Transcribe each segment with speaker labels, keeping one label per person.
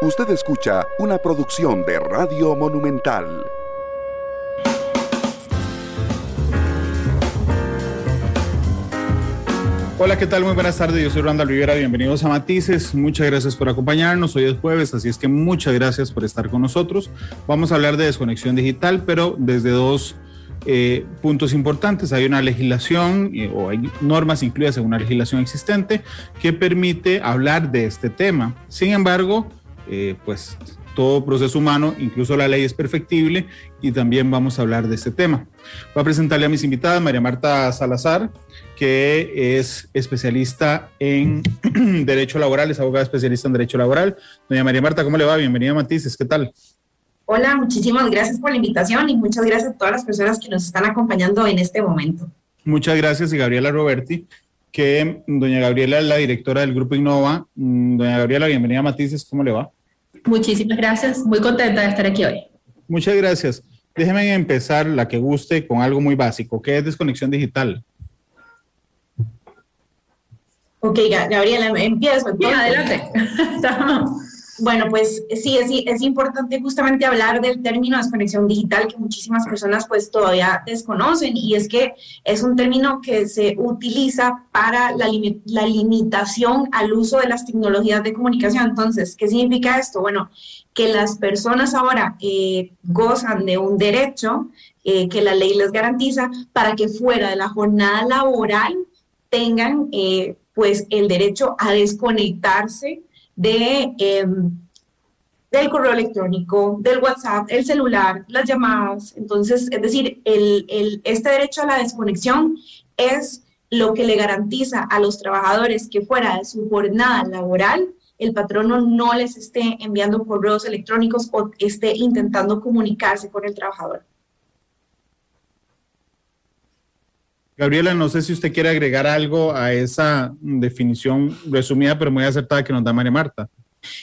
Speaker 1: Usted escucha una producción de Radio Monumental.
Speaker 2: Hola, ¿qué tal? Muy buenas tardes. Yo soy Randall Rivera. Bienvenidos a Matices. Muchas gracias por acompañarnos. Hoy es jueves, así es que muchas gracias por estar con nosotros. Vamos a hablar de desconexión digital, pero desde dos eh, puntos importantes. Hay una legislación eh, o hay normas incluidas en una legislación existente que permite hablar de este tema. Sin embargo, eh, pues todo proceso humano, incluso la ley es perfectible y también vamos a hablar de este tema. Voy a presentarle a mis invitadas, María Marta Salazar, que es especialista en Derecho Laboral, es abogada especialista en Derecho Laboral. Doña María Marta, ¿cómo le va? Bienvenida a Matices, ¿qué tal?
Speaker 3: Hola, muchísimas gracias por la invitación y muchas gracias a todas las personas que nos están acompañando en este momento.
Speaker 2: Muchas gracias y Gabriela Roberti, que doña Gabriela es la directora del Grupo Innova. Mm, doña Gabriela, bienvenida a Matices, ¿cómo le va?
Speaker 4: Muchísimas gracias, muy contenta de estar aquí hoy.
Speaker 2: Muchas gracias. Déjeme empezar, la que guste, con algo muy básico. ¿Qué es desconexión digital?
Speaker 3: Ok, Gabriela, empiezo.
Speaker 4: Bien, adelante.
Speaker 3: Bueno, pues sí, es, es importante justamente hablar del término desconexión digital que muchísimas personas pues todavía desconocen y es que es un término que se utiliza para la, la limitación al uso de las tecnologías de comunicación. Entonces, ¿qué significa esto? Bueno, que las personas ahora eh, gozan de un derecho eh, que la ley les garantiza para que fuera de la jornada laboral tengan eh, pues el derecho a desconectarse de, em, del correo electrónico, del WhatsApp, el celular, las llamadas. Entonces, es decir, el, el, este derecho a la desconexión es lo que le garantiza a los trabajadores que fuera de su jornada laboral, el patrono no les esté enviando correos electrónicos o esté intentando comunicarse con el trabajador.
Speaker 2: Gabriela, no sé si usted quiere agregar algo a esa definición resumida pero muy acertada que nos da María Marta.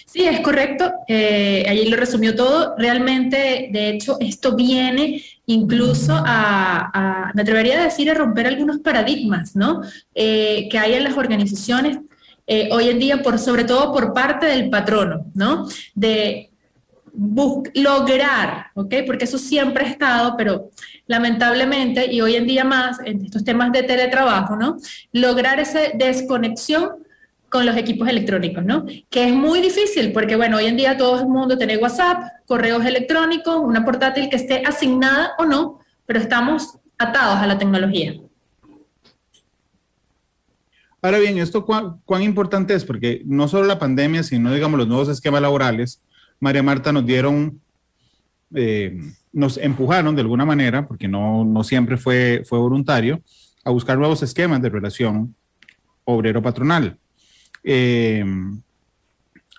Speaker 4: Sí, es correcto. Eh, allí lo resumió todo. Realmente, de hecho, esto viene incluso a, me atrevería a decir, a romper algunos paradigmas, ¿no? Eh, que hay en las organizaciones eh, hoy en día, por, sobre todo por parte del patrono, ¿no? De lograr, ¿ok? Porque eso siempre ha estado, pero lamentablemente, y hoy en día más, en estos temas de teletrabajo, ¿no? Lograr esa desconexión con los equipos electrónicos, ¿no? Que es muy difícil porque, bueno, hoy en día todo el mundo tiene WhatsApp, correos electrónicos, una portátil que esté asignada o no, pero estamos atados a la tecnología.
Speaker 2: Ahora bien, ¿esto cuán, cuán importante es? Porque no solo la pandemia, sino, digamos, los nuevos esquemas laborales, María Marta nos dieron, eh, nos empujaron de alguna manera, porque no, no siempre fue, fue voluntario, a buscar nuevos esquemas de relación obrero-patronal. Eh,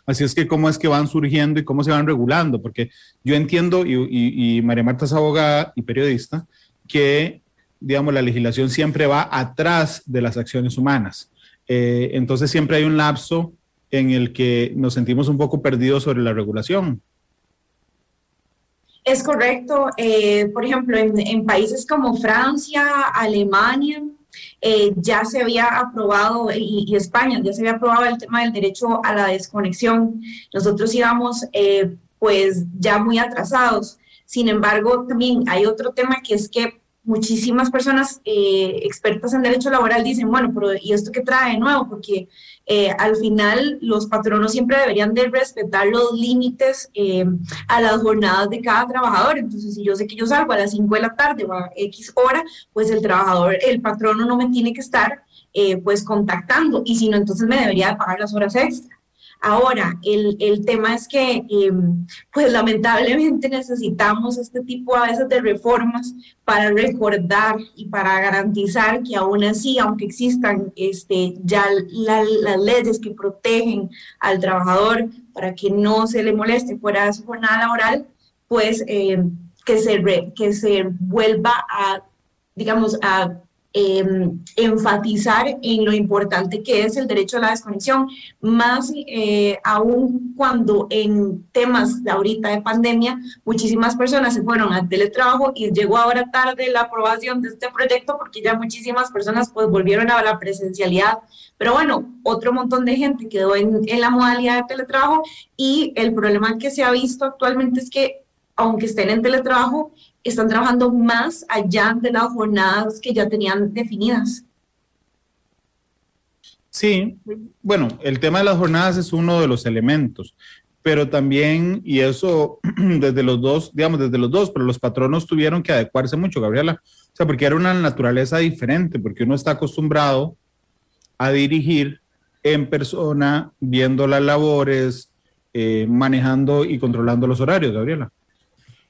Speaker 2: así es que cómo es que van surgiendo y cómo se van regulando, porque yo entiendo, y, María Marta es abogada y periodista, que, digamos, la legislación siempre va atrás de las acciones humanas. Eh, entonces siempre hay un lapso en el que nos sentimos un poco perdidos sobre la regulación.
Speaker 3: Es correcto. Eh, por ejemplo, en, países como Francia, Alemania, eh, ya se había aprobado, y, España, ya se había aprobado el tema del derecho a la desconexión. Nosotros íbamos eh, pues ya muy atrasados. Sin embargo, también hay otro tema que es que muchísimas personas expertas en derecho laboral dicen, bueno, pero ¿y esto qué trae de nuevo? Porque eh, al final los patronos siempre deberían de respetar los límites eh, a las jornadas de cada trabajador. Entonces, si yo sé que yo salgo a las 5 de la tarde o a X hora, pues el trabajador, el patrono no me tiene que estar eh, pues contactando y si no, entonces me debería de pagar las horas extra. Ahora, el, el tema es que, em, pues lamentablemente necesitamos este tipo a veces de reformas para recordar y para garantizar que aún así, aunque existan este, ya las leyes que protegen al trabajador para que no se le moleste fuera de su jornada laboral, pues em, que, se que se vuelva a, digamos, a em, enfatizar en lo importante que es el derecho a la desconexión, más eh, aún cuando en temas de ahorita de pandemia, muchísimas personas se fueron al teletrabajo y llegó ahora tarde la aprobación de este proyecto porque ya muchísimas personas pues volvieron a la presencialidad. Pero bueno, otro montón de gente quedó en, en la modalidad de teletrabajo y el problema que se ha visto actualmente es que aunque estén en teletrabajo, están trabajando más allá de las jornadas que ya tenían definidas.
Speaker 2: Sí, bueno, el tema de las jornadas es uno de los elementos, pero también, y eso desde los dos, digamos, desde los dos, pero los patronos tuvieron que adecuarse mucho, Gabriela, o sea, porque era una naturaleza diferente, porque uno está acostumbrado a dirigir en persona, viendo las labores, eh, manejando y controlando los horarios, Gabriela.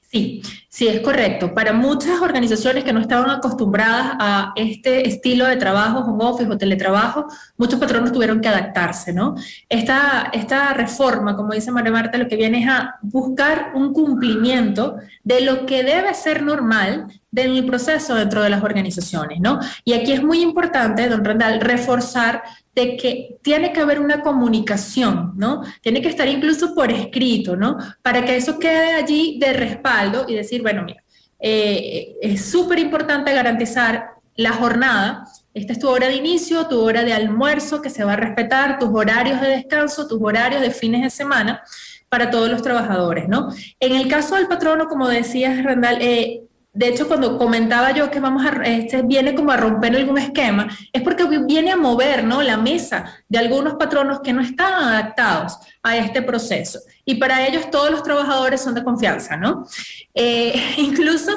Speaker 4: Sí, sí, es correcto. Para muchas organizaciones que no estaban acostumbradas a este estilo de trabajo, home office o teletrabajo, muchos patronos tuvieron que adaptarse, ¿no? Esta, esta reforma, como dice María Marta, lo que viene es a buscar un cumplimiento de lo que debe ser normal del proceso dentro de las organizaciones, ¿no? Y aquí es muy importante, don Randall, reforzar de que tiene que haber una comunicación, ¿no? Tiene que estar incluso por escrito, ¿no? Para que eso quede allí de respaldo y decir, bueno, mira, eh, es súper importante garantizar la jornada. Esta es tu hora de inicio, tu hora de almuerzo, que se va a respetar, tus horarios de descanso, tus horarios de fines de semana para todos los trabajadores, ¿no? En el caso del patrono, como decías, Randall, eh, de hecho, cuando comentaba yo que vamos a, este viene como a romper algún esquema, es porque viene a mover ¿no? la mesa de algunos patronos que no están adaptados a este proceso. Y para ellos todos los trabajadores son de confianza, ¿no? Eh, incluso,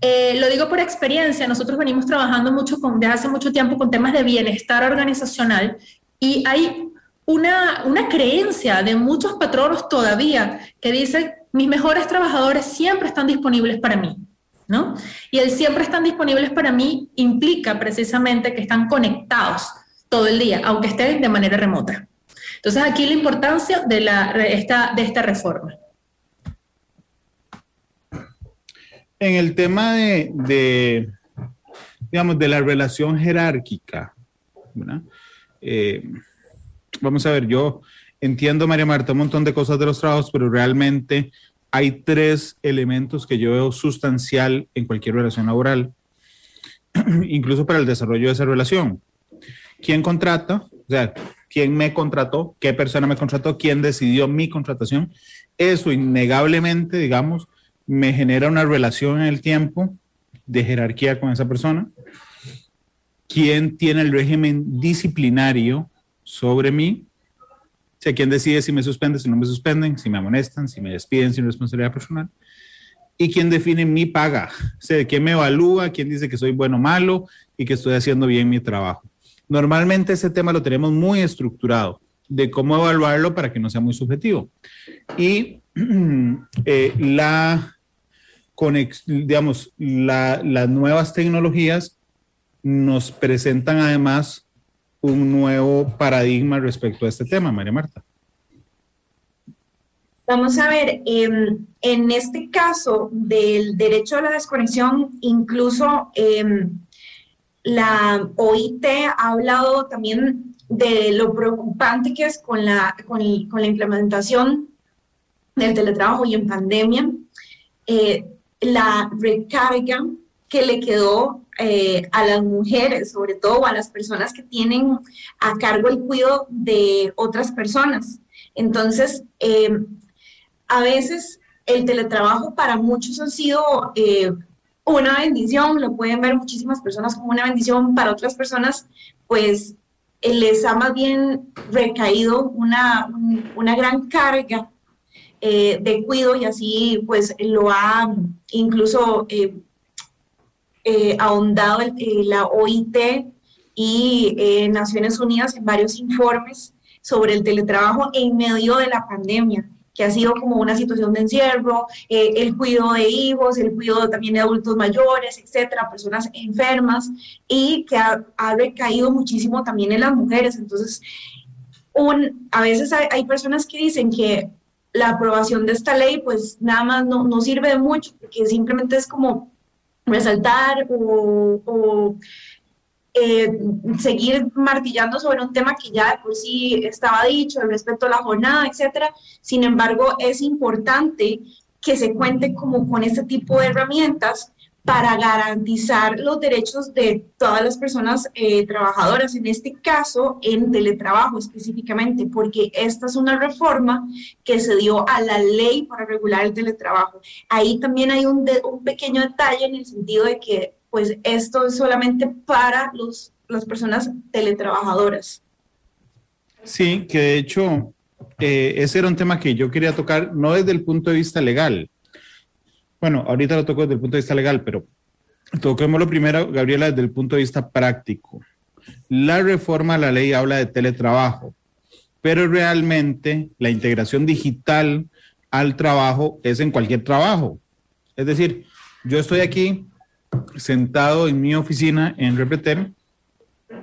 Speaker 4: eh, lo digo por experiencia, nosotros venimos trabajando mucho desde hace mucho tiempo con temas de bienestar organizacional y hay una, una creencia de muchos patronos todavía que dicen, mis mejores trabajadores siempre están disponibles para mí. ¿No? Y el siempre están disponibles para mí implica precisamente que están conectados todo el día, aunque estén de manera remota. Entonces aquí la importancia de, la, esta, de esta reforma.
Speaker 2: En el tema de, digamos, de la relación jerárquica, eh, vamos a ver, yo entiendo, María Marta, un montón de cosas de los trabajos, pero realmente hay tres elementos que yo veo sustancial en cualquier relación laboral, incluso para el desarrollo de esa relación. ¿Quién contrata? O sea, ¿quién me contrató? ¿Qué persona me contrató? ¿Quién decidió mi contratación? Eso innegablemente, digamos, me genera una relación en el tiempo de jerarquía con esa persona. ¿Quién tiene el régimen disciplinario sobre mí? Sea, quién decide si me suspenden, si no me suspenden, si me amonestan, si me despiden sin responsabilidad personal. Y quién define mi paga, o sea, quién me evalúa, quién dice que soy bueno o malo y que estoy haciendo bien mi trabajo. Normalmente ese tema lo tenemos muy estructurado de cómo evaluarlo para que no sea muy subjetivo. Y eh, la, digamos, las nuevas tecnologías nos presentan además un nuevo paradigma respecto a este tema, María Marta?
Speaker 3: Vamos a ver, em, en este caso del derecho a la desconexión, incluso em, la OIT ha hablado también de lo preocupante que es con la, con, la implementación del teletrabajo y en pandemia, eh, la recarga que le quedó eh, a las mujeres, sobre todo a las personas que tienen a cargo el cuidado de otras personas. Entonces, eh, a veces el teletrabajo para muchos ha sido eh, una bendición, lo pueden ver muchísimas personas como una bendición, para otras personas, pues les ha más bien recaído una, una gran carga de cuidado y así pues lo ha incluso eh, ahondado eh, la OIT y eh, Naciones Unidas en varios informes sobre el teletrabajo en medio de la pandemia que ha sido como una situación de encierro, el cuidado de hijos, el cuidado también de adultos mayores, etcétera, personas enfermas, y que ha, recaído muchísimo también en las mujeres. Entonces, un, a veces hay, hay, personas que dicen que la aprobación de esta ley, pues nada más no, no sirve de mucho, porque simplemente es como resaltar o, eh, seguir martillando sobre un tema que ya de por sí estaba dicho, el respeto a la jornada, etcétera. Sin embargo, es importante que se cuente como con este tipo de herramientas para garantizar los derechos de todas las personas eh, trabajadoras, en este caso en teletrabajo específicamente, porque esta es una reforma que se dio a la ley para regular el teletrabajo. Ahí también hay un, un pequeño detalle en el sentido de que pues esto es solamente para los, las personas teletrabajadoras.
Speaker 2: Sí, que de hecho eh, ese era un tema que yo quería tocar, no desde el punto de vista legal, bueno, ahorita lo toco desde el punto de vista legal, pero toquemos lo primero, Gabriela, desde el punto de vista práctico. La reforma a la ley habla de teletrabajo, pero realmente la integración digital al trabajo es en cualquier trabajo. Es decir, yo estoy aquí sentado en mi oficina en Repetem,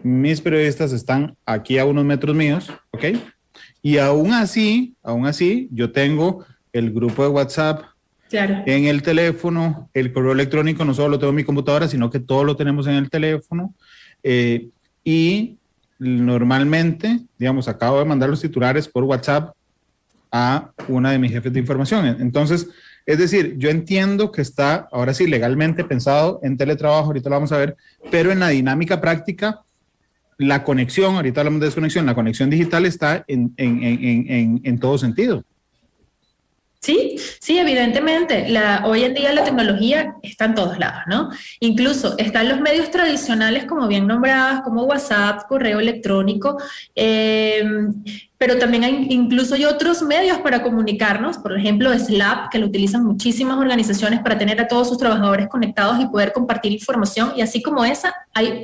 Speaker 2: mis periodistas están aquí a unos metros míos, ¿ok? Y aún así, aún así, yo tengo el grupo de WhatsApp en el teléfono, el correo electrónico no solo lo tengo en mi computadora, sino que todo lo tenemos en el teléfono. Eh, y normalmente, digamos, acabo de mandar los titulares por WhatsApp a una de mis jefes de información. Entonces, es decir, yo entiendo que está ahora sí legalmente pensado en teletrabajo, ahorita lo vamos a ver, pero en la dinámica práctica, la conexión, ahorita hablamos de desconexión, la conexión digital está en, en, en, en todo sentido.
Speaker 4: Sí, sí, evidentemente. La, hoy en día la tecnología está en todos lados, ¿no? Incluso están los medios tradicionales, como bien nombradas, como WhatsApp, correo electrónico, em, pero también hay, incluso hay otros medios para comunicarnos, por ejemplo, Slack, que lo utilizan muchísimas organizaciones para tener a todos sus trabajadores conectados y poder compartir información, y así como esa, hay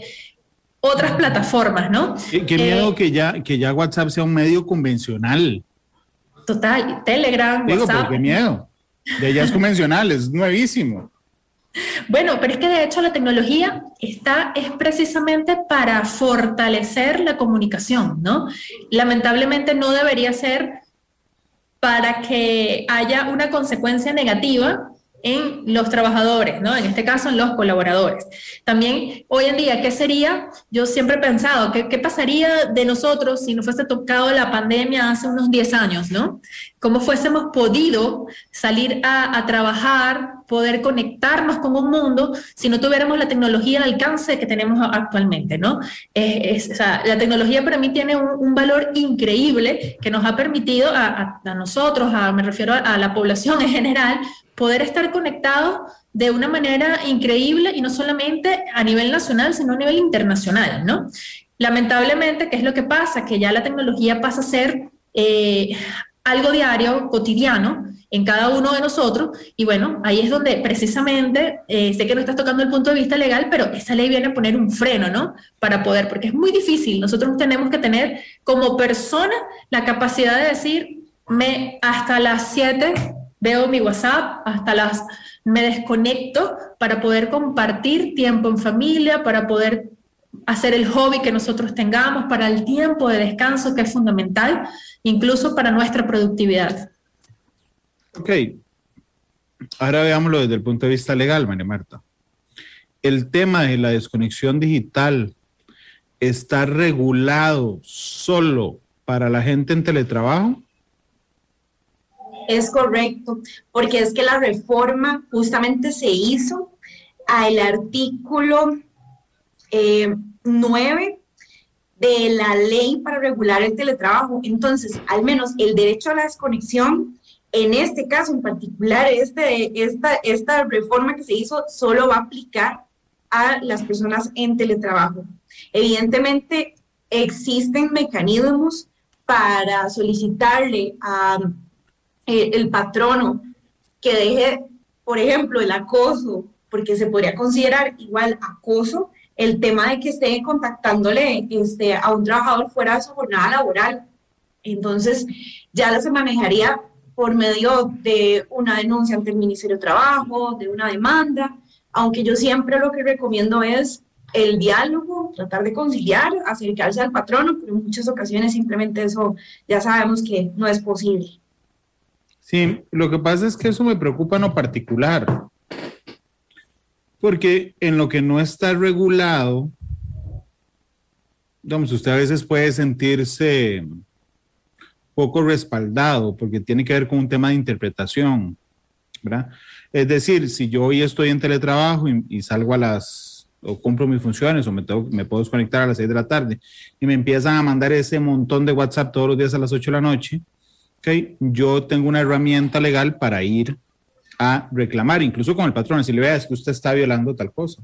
Speaker 4: otras plataformas, ¿no?
Speaker 2: Qué, miedo eh, que, ya, que ya WhatsApp sea un medio convencional.
Speaker 4: Total, Telegram,
Speaker 2: Digo, WhatsApp. qué miedo. De es convencional, es nuevísimo.
Speaker 4: Bueno, pero es que de hecho la tecnología está es precisamente para fortalecer la comunicación, ¿no? Lamentablemente no debería ser para que haya una consecuencia negativa en los trabajadores, ¿no? En este caso, en los colaboradores. También, hoy en día, ¿qué sería? Yo siempre he pensado, ¿qué, qué pasaría de nosotros si no fuese tocado la pandemia hace unos 10 años, ¿no? ¿Cómo fuésemos podido salir a, trabajar, poder conectarnos con un mundo si no tuviéramos la tecnología al alcance que tenemos actualmente, ¿no? Es, o sea, la tecnología para mí tiene un, un, valor increíble que nos ha permitido a, a, a nosotros, me refiero a la población en general, poder estar conectados de una manera increíble y no solamente a nivel nacional, sino a nivel internacional, ¿no? Lamentablemente, ¿qué es lo que pasa? Que ya la tecnología pasa a ser eh, algo diario, cotidiano, en cada uno de nosotros. Y bueno, ahí es donde precisamente, eh, sé que no estás tocando el punto de vista legal, pero esa ley viene a poner un freno, ¿no? Para poder, porque es muy difícil. Nosotros tenemos que tener como persona la capacidad de decir, me, hasta las 7 veo mi WhatsApp, hasta las me desconecto para poder compartir tiempo en familia, para poder hacer el hobby que nosotros tengamos, para el tiempo de descanso que es fundamental, incluso para nuestra productividad.
Speaker 2: Ok. Ahora veámoslo desde el punto de vista legal, María Marta. El tema de la desconexión digital está regulado solo para la gente en teletrabajo
Speaker 3: es correcto, porque es que la reforma justamente se hizo al artículo 9 eh, de la ley para regular el teletrabajo. Entonces, al menos el derecho a la desconexión, en este caso en particular, este, esta, esta reforma que se hizo solo va a aplicar a las personas en teletrabajo. Evidentemente, existen mecanismos para solicitarle a eh, el patrono que deje, por ejemplo, el acoso, porque se podría considerar igual acoso, el tema de que esté contactándole este, a un trabajador fuera de su jornada laboral. Entonces, ya se manejaría por medio de una denuncia ante el Ministerio de Trabajo, de una demanda, aunque yo siempre lo que recomiendo es el diálogo, tratar de conciliar, acercarse al patrono, pero en muchas ocasiones simplemente eso ya sabemos que no es posible.
Speaker 2: Sí, lo que pasa es que eso me preocupa en lo particular, porque en lo que no está regulado, digamos, usted a veces puede sentirse poco respaldado porque tiene que ver con un tema de interpretación, ¿verdad? Es decir, si yo hoy estoy en teletrabajo y, salgo a las, o cumplo mis funciones o me, me puedo desconectar a las 6 de la tarde y me empiezan a mandar ese montón de WhatsApp todos los días a las 8 de la noche, ¿okay? yo tengo una herramienta legal para ir a reclamar, incluso con el patrón, si le vea es que usted está violando tal cosa.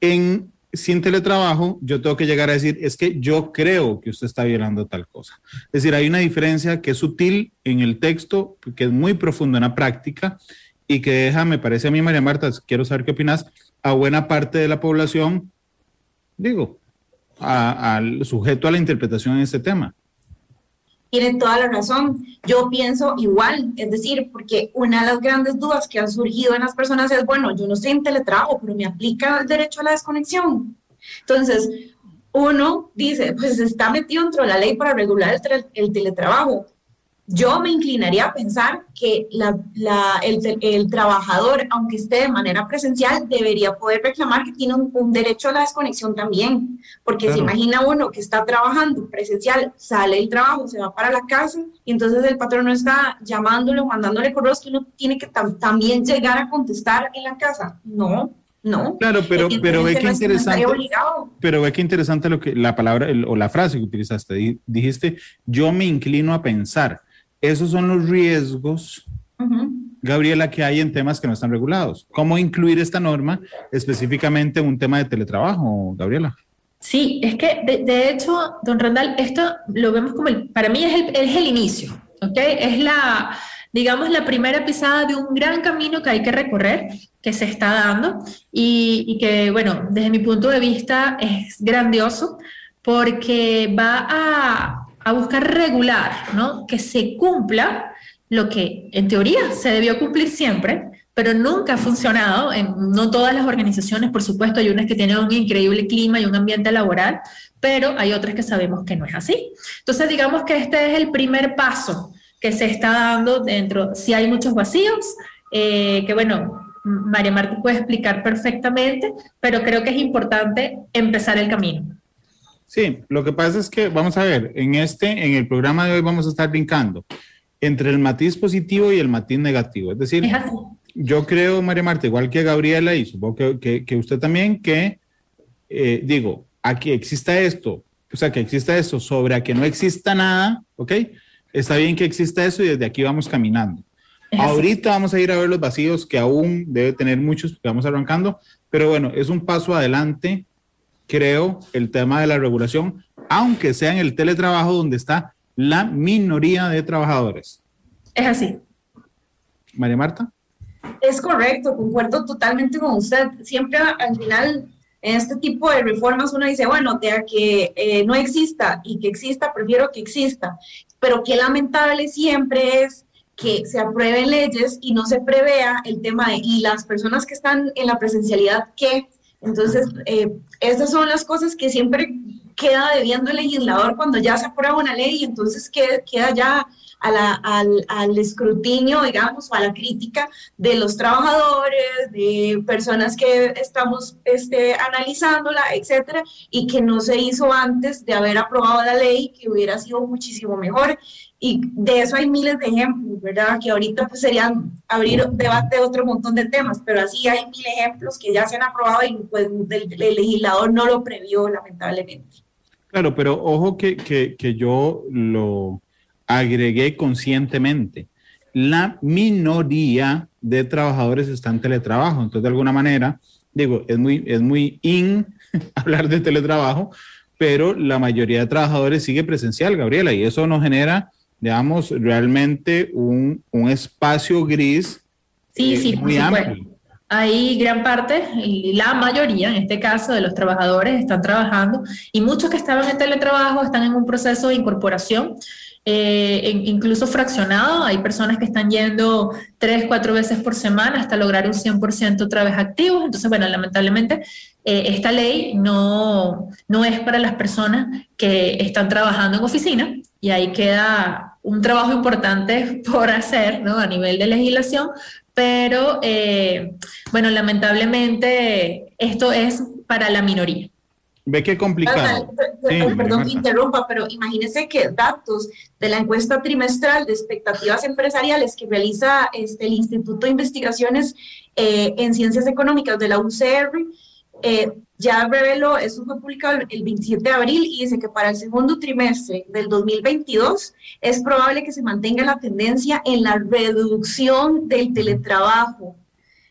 Speaker 2: En sin teletrabajo, yo tengo que llegar a decir, es que yo creo que usted está violando tal cosa. Es decir, hay una diferencia que es sutil en el texto, que es muy profundo en la práctica y que deja, me parece a mí, María Marta, quiero saber qué opinas, a buena parte de la población, digo, al sujeto a la interpretación en este tema
Speaker 3: tiene toda la razón. Yo pienso igual, es decir, porque una de las grandes dudas que han surgido en las personas es, bueno, yo no estoy en teletrabajo, pero me aplica el derecho a la desconexión. Entonces, uno dice, pues está metido dentro de la ley para regular el, el teletrabajo yo me inclinaría a pensar que el, trabajador, aunque esté de manera presencial, debería poder reclamar que tiene un, derecho a la desconexión también, porque se imagina uno que está trabajando presencial, sale del trabajo, se va para la casa y entonces el patrón no está llamándole o mandándole correos que uno tiene que también llegar a contestar en la casa. No, no.
Speaker 2: Claro, pero, pero ve que interesante. Pero ve que interesante lo que la palabra o la frase que utilizaste. Dijiste, yo me inclino a pensar esos son los riesgos, Gabriela, que hay en temas que no están regulados. ¿Cómo incluir esta norma específicamente en un tema de teletrabajo, Gabriela?
Speaker 4: Sí, es que de, hecho, don Randall, esto lo vemos como el, para mí es el, es el inicio, ¿ok? Es la, digamos, la primera pisada de un gran camino que hay que recorrer, que se está dando y, y que, bueno, desde mi punto de vista es grandioso porque va a, a buscar regular, ¿no? Que se cumpla lo que en teoría se debió cumplir siempre, pero nunca ha funcionado. En, no todas las organizaciones, por supuesto, hay unas que tienen un increíble clima y un ambiente laboral, pero hay otras que sabemos que no es así. Entonces, digamos que este es el primer paso que se está dando dentro, si hay muchos vacíos, eh, que bueno, María Marta puede explicar perfectamente, pero creo que es importante empezar el camino.
Speaker 2: Sí, lo que pasa es que, vamos a ver, en este, en el programa de hoy vamos a estar brincando entre el matiz positivo y el matiz negativo. Es decir, yo creo, María Marta, igual que Gabriela y supongo que, usted también, que eh, digo, aquí exista esto, o sea, que exista esto sobre a que no exista nada, ¿ok? Está bien que exista eso y desde aquí vamos caminando. Ahorita vamos a ir a ver los vacíos que aún debe tener muchos, vamos arrancando, pero bueno, es un paso adelante creo, el tema de la regulación, aunque sea en el teletrabajo donde está la minoría de trabajadores.
Speaker 4: Es así.
Speaker 2: María Marta.
Speaker 3: Es correcto, concuerdo totalmente con usted. Siempre al final, en este tipo de reformas, uno dice, bueno, de que eh, no exista y que exista, prefiero que exista. Pero qué lamentable siempre es que se aprueben leyes y no se prevea el tema de, y las personas que están en la presencialidad, ¿qué? Entonces, eh, esas son las cosas que siempre queda debiendo el legislador cuando ya se aprueba una ley y entonces queda, queda ya al, al, escrutinio, digamos, o a la crítica de los trabajadores, de personas que estamos este, analizándola, etcétera, y que no se hizo antes de haber aprobado la ley, que hubiera sido muchísimo mejor. Y de eso hay miles de ejemplos, ¿verdad? Que ahorita pues serían abrir debate de otro montón de temas, pero así hay mil ejemplos que ya se han aprobado y pues el, legislador no lo previó, lamentablemente.
Speaker 2: Claro, pero ojo que, que, que yo lo agregué conscientemente. La minoría de trabajadores están en teletrabajo, entonces de alguna manera, digo, es muy, es muy in hablar de teletrabajo, pero la mayoría de trabajadores sigue presencial, Gabriela, y eso nos genera digamos, realmente un, un espacio gris
Speaker 4: sí, eh, sí, muy amplio. Hay gran parte, la mayoría en este caso de los trabajadores están trabajando y muchos que estaban en teletrabajo están en un proceso de incorporación, eh, incluso fraccionado. Hay personas que están yendo tres, cuatro veces por semana hasta lograr un 100% otra vez activos. Entonces, bueno, lamentablemente eh, esta ley no, no es para las personas que están trabajando en oficina, y ahí queda un trabajo importante por hacer ¿no? a nivel de legislación, pero eh, bueno, lamentablemente esto es para la minoría.
Speaker 2: Ve qué complicado.
Speaker 3: perdón que interrumpa, pero imagínese que datos de la encuesta trimestral de expectativas empresariales que realiza este, el Instituto de Investigaciones eh, en Ciencias Económicas de la UCR, eh, ya reveló, eso fue publicado el 27 de abril y dice que para el segundo trimestre del 2022 es probable que se mantenga la tendencia en la reducción del teletrabajo.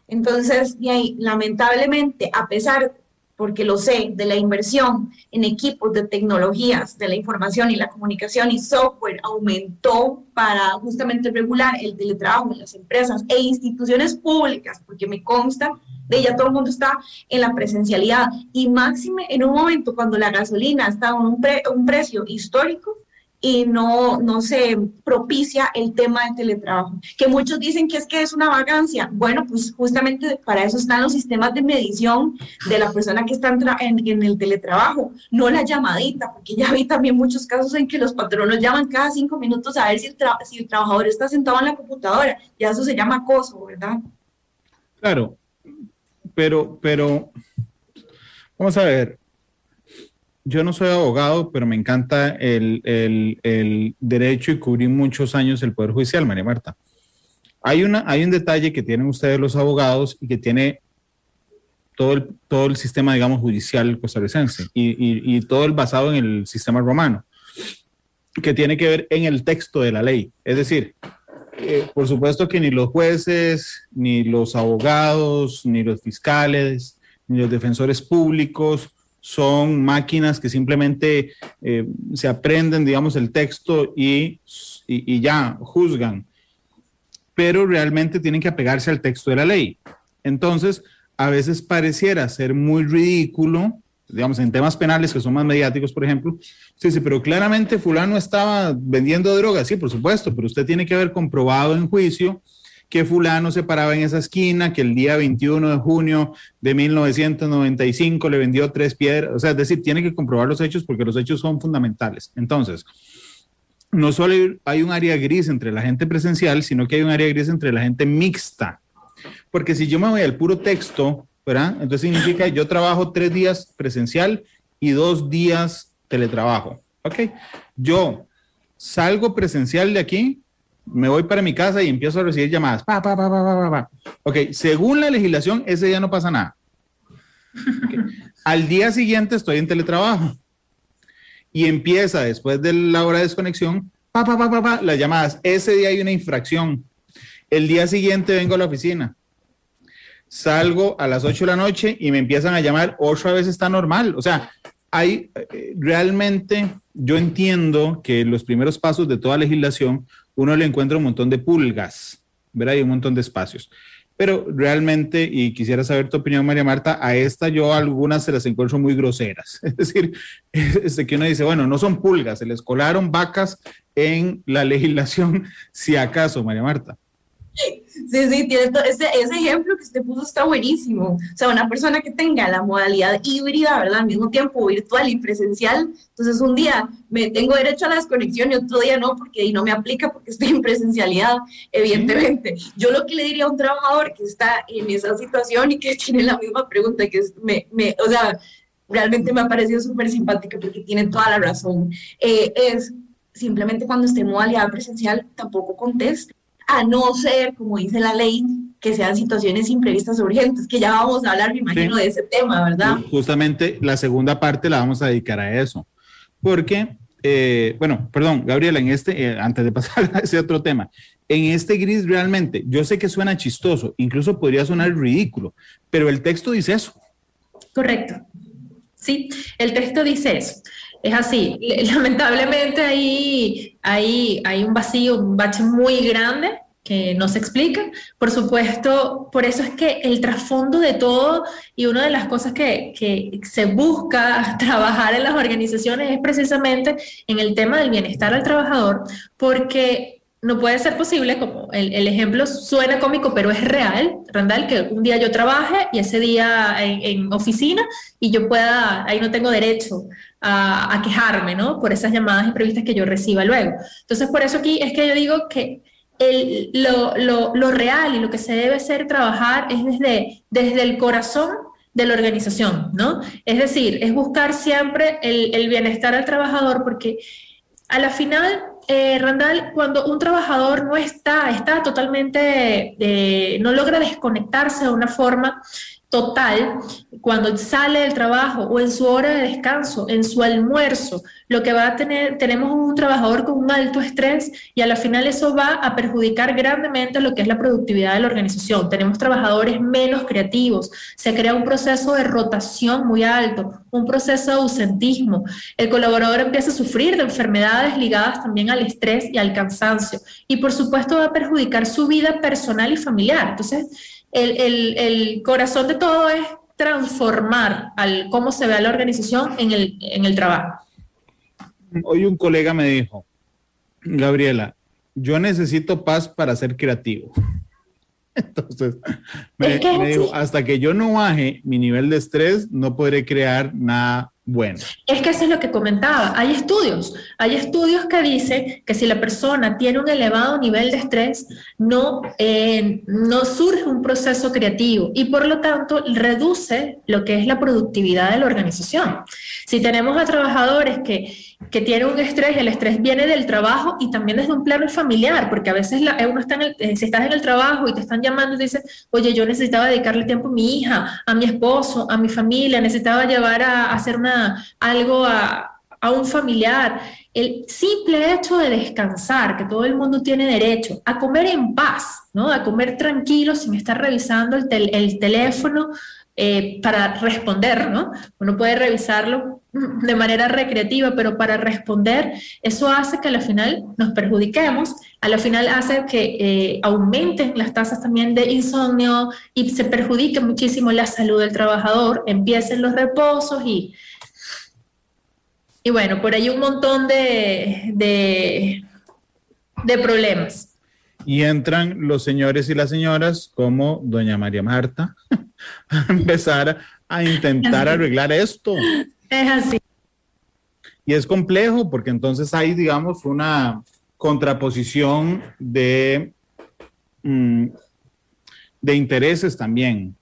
Speaker 3: Entonces, y ahí, lamentablemente, a pesar porque lo sé, de la inversión en equipos de tecnologías de la información y la comunicación y software aumentó para justamente regular el teletrabajo en las empresas e instituciones públicas, porque me consta de ya todo el mundo está en la presencialidad y máxime en un momento cuando la gasolina está en un, un precio histórico, y no, no se propicia el tema del teletrabajo. Que muchos dicen que es que es una vagancia. Bueno, pues justamente para eso están los sistemas de medición de la persona que está en, en el teletrabajo, no la llamadita, porque ya vi también muchos casos en que los patronos llaman cada cinco minutos a ver si el, si el trabajador está sentado en la computadora. Ya eso se llama acoso, ¿verdad?
Speaker 2: Claro, pero, pero, vamos a ver, yo no soy abogado, pero me encanta el, derecho y cubrí muchos años el Poder Judicial, María Marta. Hay, una, hay un detalle que tienen ustedes los abogados y que tiene todo el, todo el sistema, digamos, judicial costarricense y, y, todo el basado en el sistema romano, que tiene que ver en el texto de la ley. Es decir, eh, por supuesto que ni los jueces, ni los abogados, ni los fiscales, ni los defensores públicos son máquinas que simplemente eh, se aprenden, digamos, el texto y, y, ya juzgan, pero realmente tienen que apegarse al texto de la ley. Entonces, a veces pareciera ser muy ridículo, digamos, en temas penales que son más mediáticos, por ejemplo, sí, sí, pero claramente fulano estaba vendiendo drogas, sí, por supuesto, pero usted tiene que haber comprobado en juicio que fulano se paraba en esa esquina, que el día 21 de junio de 1995 le vendió tres piedras, o sea, es decir, tiene que comprobar los hechos porque los hechos son fundamentales. Entonces, no solo hay un área gris entre la gente presencial, sino que hay un área gris entre la gente mixta. Porque si yo me voy al puro texto, ¿verdad? Entonces significa yo trabajo tres días presencial y dos días teletrabajo. ¿Ok? Yo salgo presencial de aquí me voy para mi casa y empiezo a recibir llamadas. Pa, pa, pa, pa, pa, Ok, según la legislación, ese día no pasa nada. Al día siguiente estoy en teletrabajo y empieza después de la hora de desconexión, pa, pa, pa, pa, las llamadas. Ese día hay una infracción. El día siguiente vengo a la oficina. Salgo a las 8 de la noche y me empiezan a llamar, otra vez está normal. O sea, hay eh, realmente, yo entiendo que los primeros pasos de toda legislación uno le encuentra un montón de pulgas, ¿verdad? Y un montón de espacios. Pero realmente, y quisiera saber tu opinión, María Marta, a esta yo algunas se las encuentro muy groseras. Es decir, este que uno dice, bueno, no son pulgas, se les colaron vacas en la legislación, si acaso, María Marta.
Speaker 3: Sí, sí, tiene ese, ese, ejemplo que usted puso está buenísimo. O sea, una persona que tenga la modalidad híbrida, ¿verdad? Al mismo tiempo virtual y presencial. Entonces, un día me tengo derecho a la desconexión y otro día no, porque ahí no me aplica porque estoy en presencialidad, evidentemente. Yo lo que le diría a un trabajador que está en esa situación y que tiene la misma pregunta, que es, me, me, o sea, realmente me ha parecido súper simpática porque tiene toda la razón, eh, es simplemente cuando esté en modalidad presencial, tampoco conteste a no ser, como dice la ley, que sean situaciones imprevistas o urgentes, que ya vamos a hablar, me imagino, de ese tema, ¿verdad?
Speaker 2: Justamente la segunda parte la vamos a dedicar a eso, porque, eh, bueno, perdón, Gabriela, en este, eh, antes de pasar a ese otro tema, en este gris realmente, yo sé que suena chistoso, incluso podría sonar ridículo, pero el texto dice eso.
Speaker 4: Correcto. Sí, el texto dice eso. Es así. Lamentablemente ahí hay, hay un vacío, un bache muy grande que no se explica. Por supuesto, por eso es que el trasfondo de todo y una de las cosas que, que, se busca trabajar en las organizaciones es precisamente en el tema del bienestar al trabajador, porque no puede ser posible, como el, ejemplo suena cómico, pero es real, Randall, que un día yo trabaje y ese día en, oficina y yo pueda, ahí no tengo derecho a, quejarme, ¿no? Por esas llamadas imprevistas que yo reciba luego. Entonces, por eso aquí es que yo digo que el, lo, lo, lo, real y lo que se debe hacer trabajar es desde, desde el corazón de la organización, ¿no? Es decir, es buscar siempre el, bienestar al trabajador porque a la final, eh, Randall, cuando un trabajador no está, está totalmente, eh, no logra desconectarse de una forma total cuando sale del trabajo o en su hora de descanso, en su almuerzo, lo que va a tener, tenemos un trabajador con un alto estrés y a la final eso va a perjudicar grandemente lo que es la productividad de la organización. Tenemos trabajadores menos creativos, se crea un proceso de rotación muy alto, un proceso de ausentismo. El colaborador empieza a sufrir de enfermedades ligadas también al estrés y al cansancio y por supuesto va a perjudicar su vida personal y familiar. Entonces, el, corazón de todo es transformar al cómo se ve a la organización en el, en el trabajo.
Speaker 2: Hoy un colega me dijo, Gabriela, yo necesito paz para ser creativo. Entonces, me, dijo, hasta que yo no baje mi nivel de estrés, no podré crear nada bueno.
Speaker 4: Es que eso es lo que comentaba. Hay estudios, hay estudios que dicen que si la persona tiene un elevado nivel de estrés, no, eh, no surge un proceso creativo y por lo tanto reduce lo que es la productividad de la organización. Si tenemos a trabajadores que, que tienen un estrés, el estrés viene del trabajo y también desde un plano familiar, porque a veces la, uno está en el, eh, si estás en el trabajo y te están llamando y dices, oye, yo necesitaba dedicarle tiempo a mi hija, a mi esposo, a mi familia, necesitaba llevar a hacer una algo a, un familiar, el simple hecho de descansar, que todo el mundo tiene derecho, a comer en paz, ¿no? A comer tranquilo sin estar revisando el, el teléfono eh, para responder, ¿no? Uno puede revisarlo de manera recreativa, pero para responder, eso hace que al final nos perjudiquemos, a la final hace que eh, aumenten las tasas también de insomnio y se perjudique muchísimo la salud del trabajador, empiecen los reposos y y bueno, por ahí un montón de, de, problemas.
Speaker 2: Y entran los señores y las señoras como doña María Marta a empezar a intentar arreglar esto.
Speaker 4: Es así.
Speaker 2: Y es complejo porque entonces hay, digamos, una contraposición de, mm, de intereses también,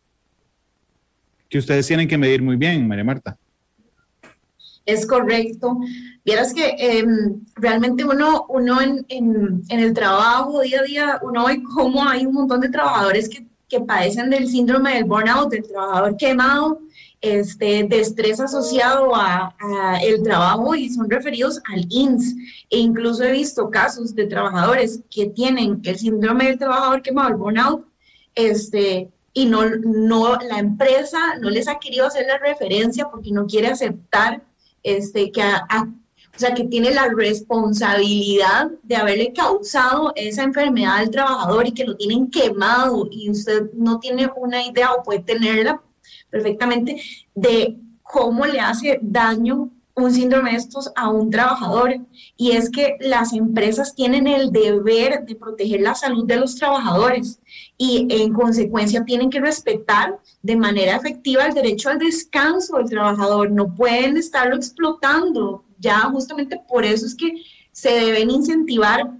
Speaker 2: que ustedes tienen que medir muy bien, María Marta.
Speaker 3: Es correcto. Vieras que em, realmente uno, uno en, en, el trabajo día a día, uno ve cómo hay un montón de trabajadores que, que padecen del síndrome del burnout, del trabajador quemado, este, de estrés asociado a, el trabajo y son referidos al INS. E incluso he visto casos de trabajadores que tienen el síndrome del trabajador quemado, el burnout, este, y no, no, la empresa no les ha querido hacer la referencia porque no quiere aceptar este, que, o sea, que tiene la responsabilidad de haberle causado esa enfermedad al trabajador y que lo tienen quemado y usted no tiene una idea o puede tenerla perfectamente de cómo le hace daño un síndrome de estos a un trabajador. Y es que las empresas tienen el deber de proteger la salud de los trabajadores y en consecuencia tienen que respetar de manera efectiva el derecho al descanso del trabajador, no pueden estarlo explotando, ya justamente por eso es que se deben incentivar,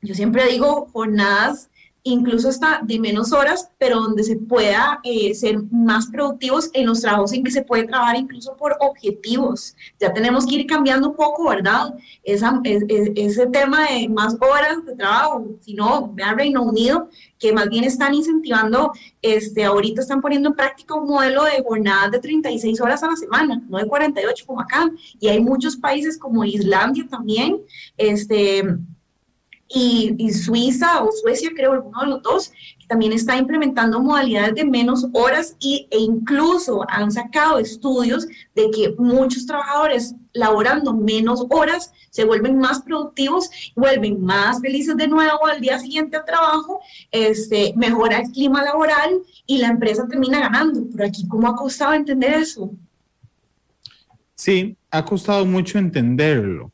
Speaker 3: yo siempre digo, jornadas incluso hasta de menos horas, pero donde se pueda eh, ser más productivos en los trabajos en que se puede trabajar incluso por objetivos. Ya tenemos que ir cambiando un poco, ¿verdad? Esa, ese tema de más horas de trabajo, si no, vean Reino Unido, que más bien están incentivando, este, ahorita están poniendo en práctica un modelo de jornadas de 36 horas a la semana, no de 48 como acá, y hay muchos países como Islandia también, este, y, Suiza o Suecia, creo, uno de los dos, que también está implementando modalidades de menos horas y, e incluso han sacado estudios de que muchos trabajadores laborando menos horas se vuelven más productivos, vuelven más felices de nuevo al día siguiente al trabajo, este, mejora el clima laboral y la empresa termina ganando. Por aquí, ¿cómo ha costado entender eso?
Speaker 2: Sí, ha costado mucho entenderlo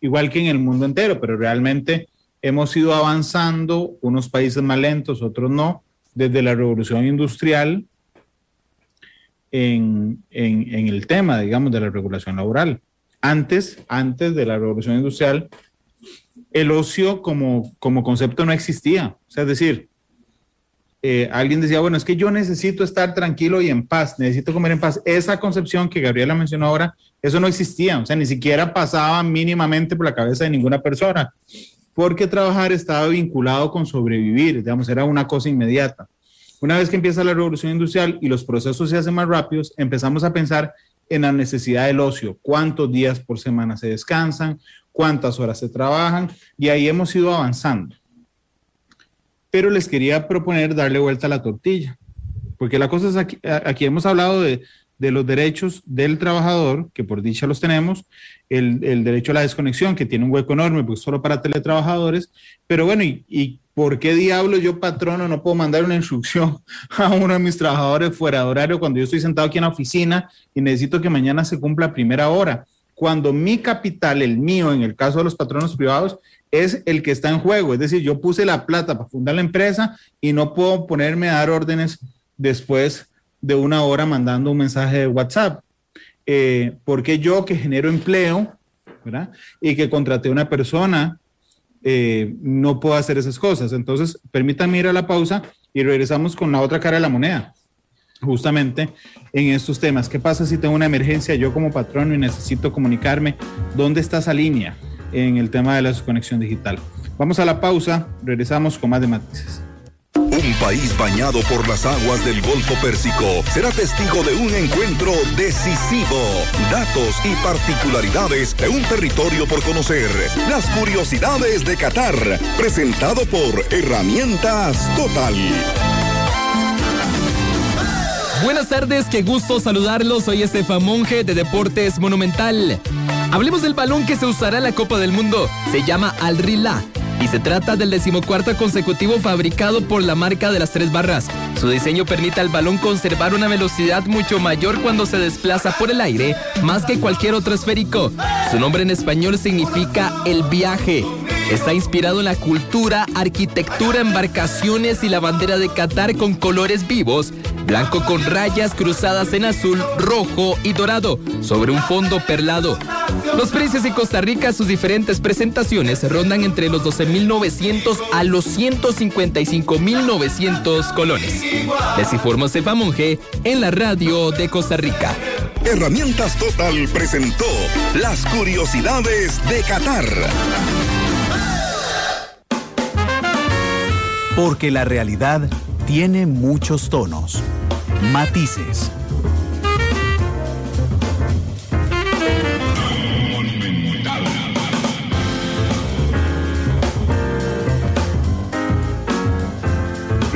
Speaker 2: igual que en el mundo entero, pero realmente hemos ido avanzando, unos países más lentos, otros no, desde la revolución industrial en, el tema, digamos, de la regulación laboral. Antes, antes de la revolución industrial, el ocio como, como concepto no existía. O sea, es decir, eh, alguien decía, bueno, es que yo necesito estar tranquilo y en paz, necesito comer en paz. Esa concepción que Gabriela mencionó ahora, eso no existía, o sea, ni siquiera pasaba mínimamente por la cabeza de ninguna persona, porque trabajar estaba vinculado con sobrevivir, digamos, era una cosa inmediata. Una vez que empieza la revolución industrial y los procesos se hacen más rápidos, empezamos a pensar en la necesidad del ocio, cuántos días por semana se descansan, cuántas horas se trabajan, y ahí hemos ido avanzando pero les quería proponer darle vuelta a la tortilla, porque la cosa es aquí, aquí hemos hablado de, de, los derechos del trabajador, que por dicha los tenemos, el, el, derecho a la desconexión, que tiene un hueco enorme, pues solo para teletrabajadores, pero bueno, y, y ¿por qué diablos yo, patrono, no puedo mandar una instrucción a uno de mis trabajadores fuera de horario cuando yo estoy sentado aquí en la oficina y necesito que mañana se cumpla a primera hora? Cuando mi capital, el mío, en el caso de los patronos privados, es el que está en juego. Es decir, yo puse la plata para fundar la empresa y no puedo ponerme a dar órdenes después de una hora mandando un mensaje de WhatsApp. Eh, porque yo que genero empleo y que contraté a una persona, eh, no puedo hacer esas cosas. Entonces, permítanme ir a la pausa y regresamos con la otra cara de la moneda justamente en estos temas. ¿Qué pasa si tengo una emergencia yo como patrón y necesito comunicarme? ¿Dónde está esa línea? en el tema de la desconexión digital. Vamos a la pausa, regresamos con más de matices.
Speaker 1: Un país bañado por las aguas del Golfo Pérsico será testigo de un encuentro decisivo. Datos y particularidades de un territorio por conocer. Las curiosidades de Qatar, presentado por Herramientas Total.
Speaker 5: Buenas tardes, qué gusto saludarlos. Soy Estefan Monge de Deportes Monumental. Hablemos del balón que se usará en la Copa del Mundo. Se llama Al Rila y se trata del decimocuarto consecutivo fabricado por la marca de las tres barras. Su diseño permite al balón conservar una velocidad mucho mayor cuando se desplaza por el aire, más que cualquier otro esférico. Su nombre en español significa el viaje. Está inspirado en la cultura, arquitectura, embarcaciones y la bandera de Qatar con colores vivos, blanco con rayas cruzadas en azul, rojo y dorado, sobre un fondo perlado. Los precios en Costa Rica, sus diferentes presentaciones rondan entre los 12.900 a los 155.900 colones. Les informó Cefa Monge en la radio de Costa Rica.
Speaker 1: Herramientas Total presentó las curiosidades de Qatar.
Speaker 6: Porque la realidad tiene muchos tonos, matices.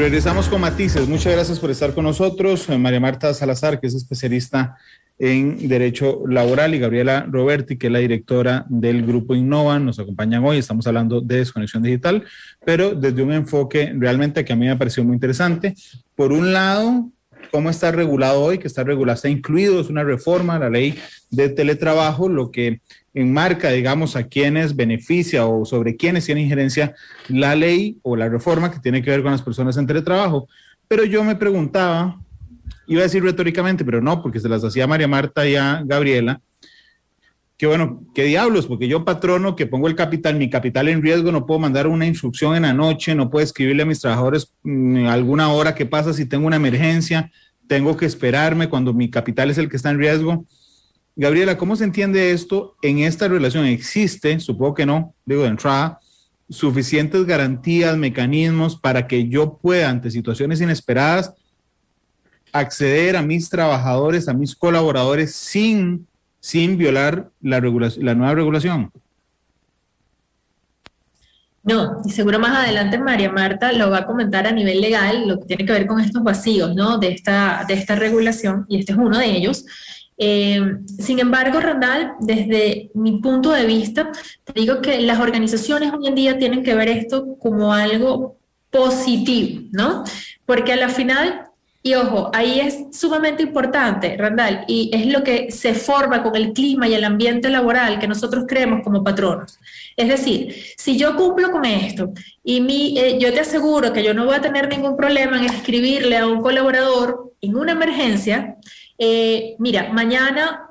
Speaker 2: Regresamos con matices. Muchas gracias por estar con nosotros. María Marta Salazar, que es especialista en Derecho Laboral, y Gabriela Roberti, que es la directora del Grupo Innova, nos acompañan hoy. Estamos hablando de desconexión digital, pero desde un enfoque realmente que a mí me pareció muy interesante. Por un lado, cómo está regulado hoy, que está regulado, está incluido, es una reforma la ley de teletrabajo, lo que enmarca, digamos, a quienes beneficia o sobre quienes tiene injerencia la ley o la reforma que tiene que ver con las personas en teletrabajo. Pero yo me preguntaba, iba a decir retóricamente, pero no, porque se las hacía María Marta y a Gabriela, que bueno, qué diablos, porque yo patrono que pongo el capital, mi capital en riesgo, no puedo mandar una instrucción en la noche, no puedo escribirle a mis trabajadores mm, alguna hora que pasa si tengo una emergencia, tengo que esperarme cuando mi capital es el que está en riesgo. Gabriela, ¿cómo se entiende esto en esta relación? ¿Existe, supongo que no, digo de entrada, suficientes garantías, mecanismos para que yo pueda, ante situaciones inesperadas, acceder a mis trabajadores, a mis colaboradores sin, sin violar la, regulación, la nueva regulación?
Speaker 4: No, y seguro más adelante María Marta lo va a comentar a nivel legal, lo que tiene que ver con estos vacíos, ¿no? De esta, de esta regulación, y este es uno de ellos. Eh, sin embargo, Randall, desde mi punto de vista, te digo que las organizaciones hoy en día tienen que ver esto como algo positivo, ¿no? Porque a la final, y ojo, ahí es sumamente importante, Randall, y es lo que se forma con el clima y el ambiente laboral que nosotros creemos como patronos. Es decir, si yo cumplo con esto y mi, eh, yo te aseguro que yo no voy a tener ningún problema en escribirle a un colaborador en una emergencia, eh, mira, mañana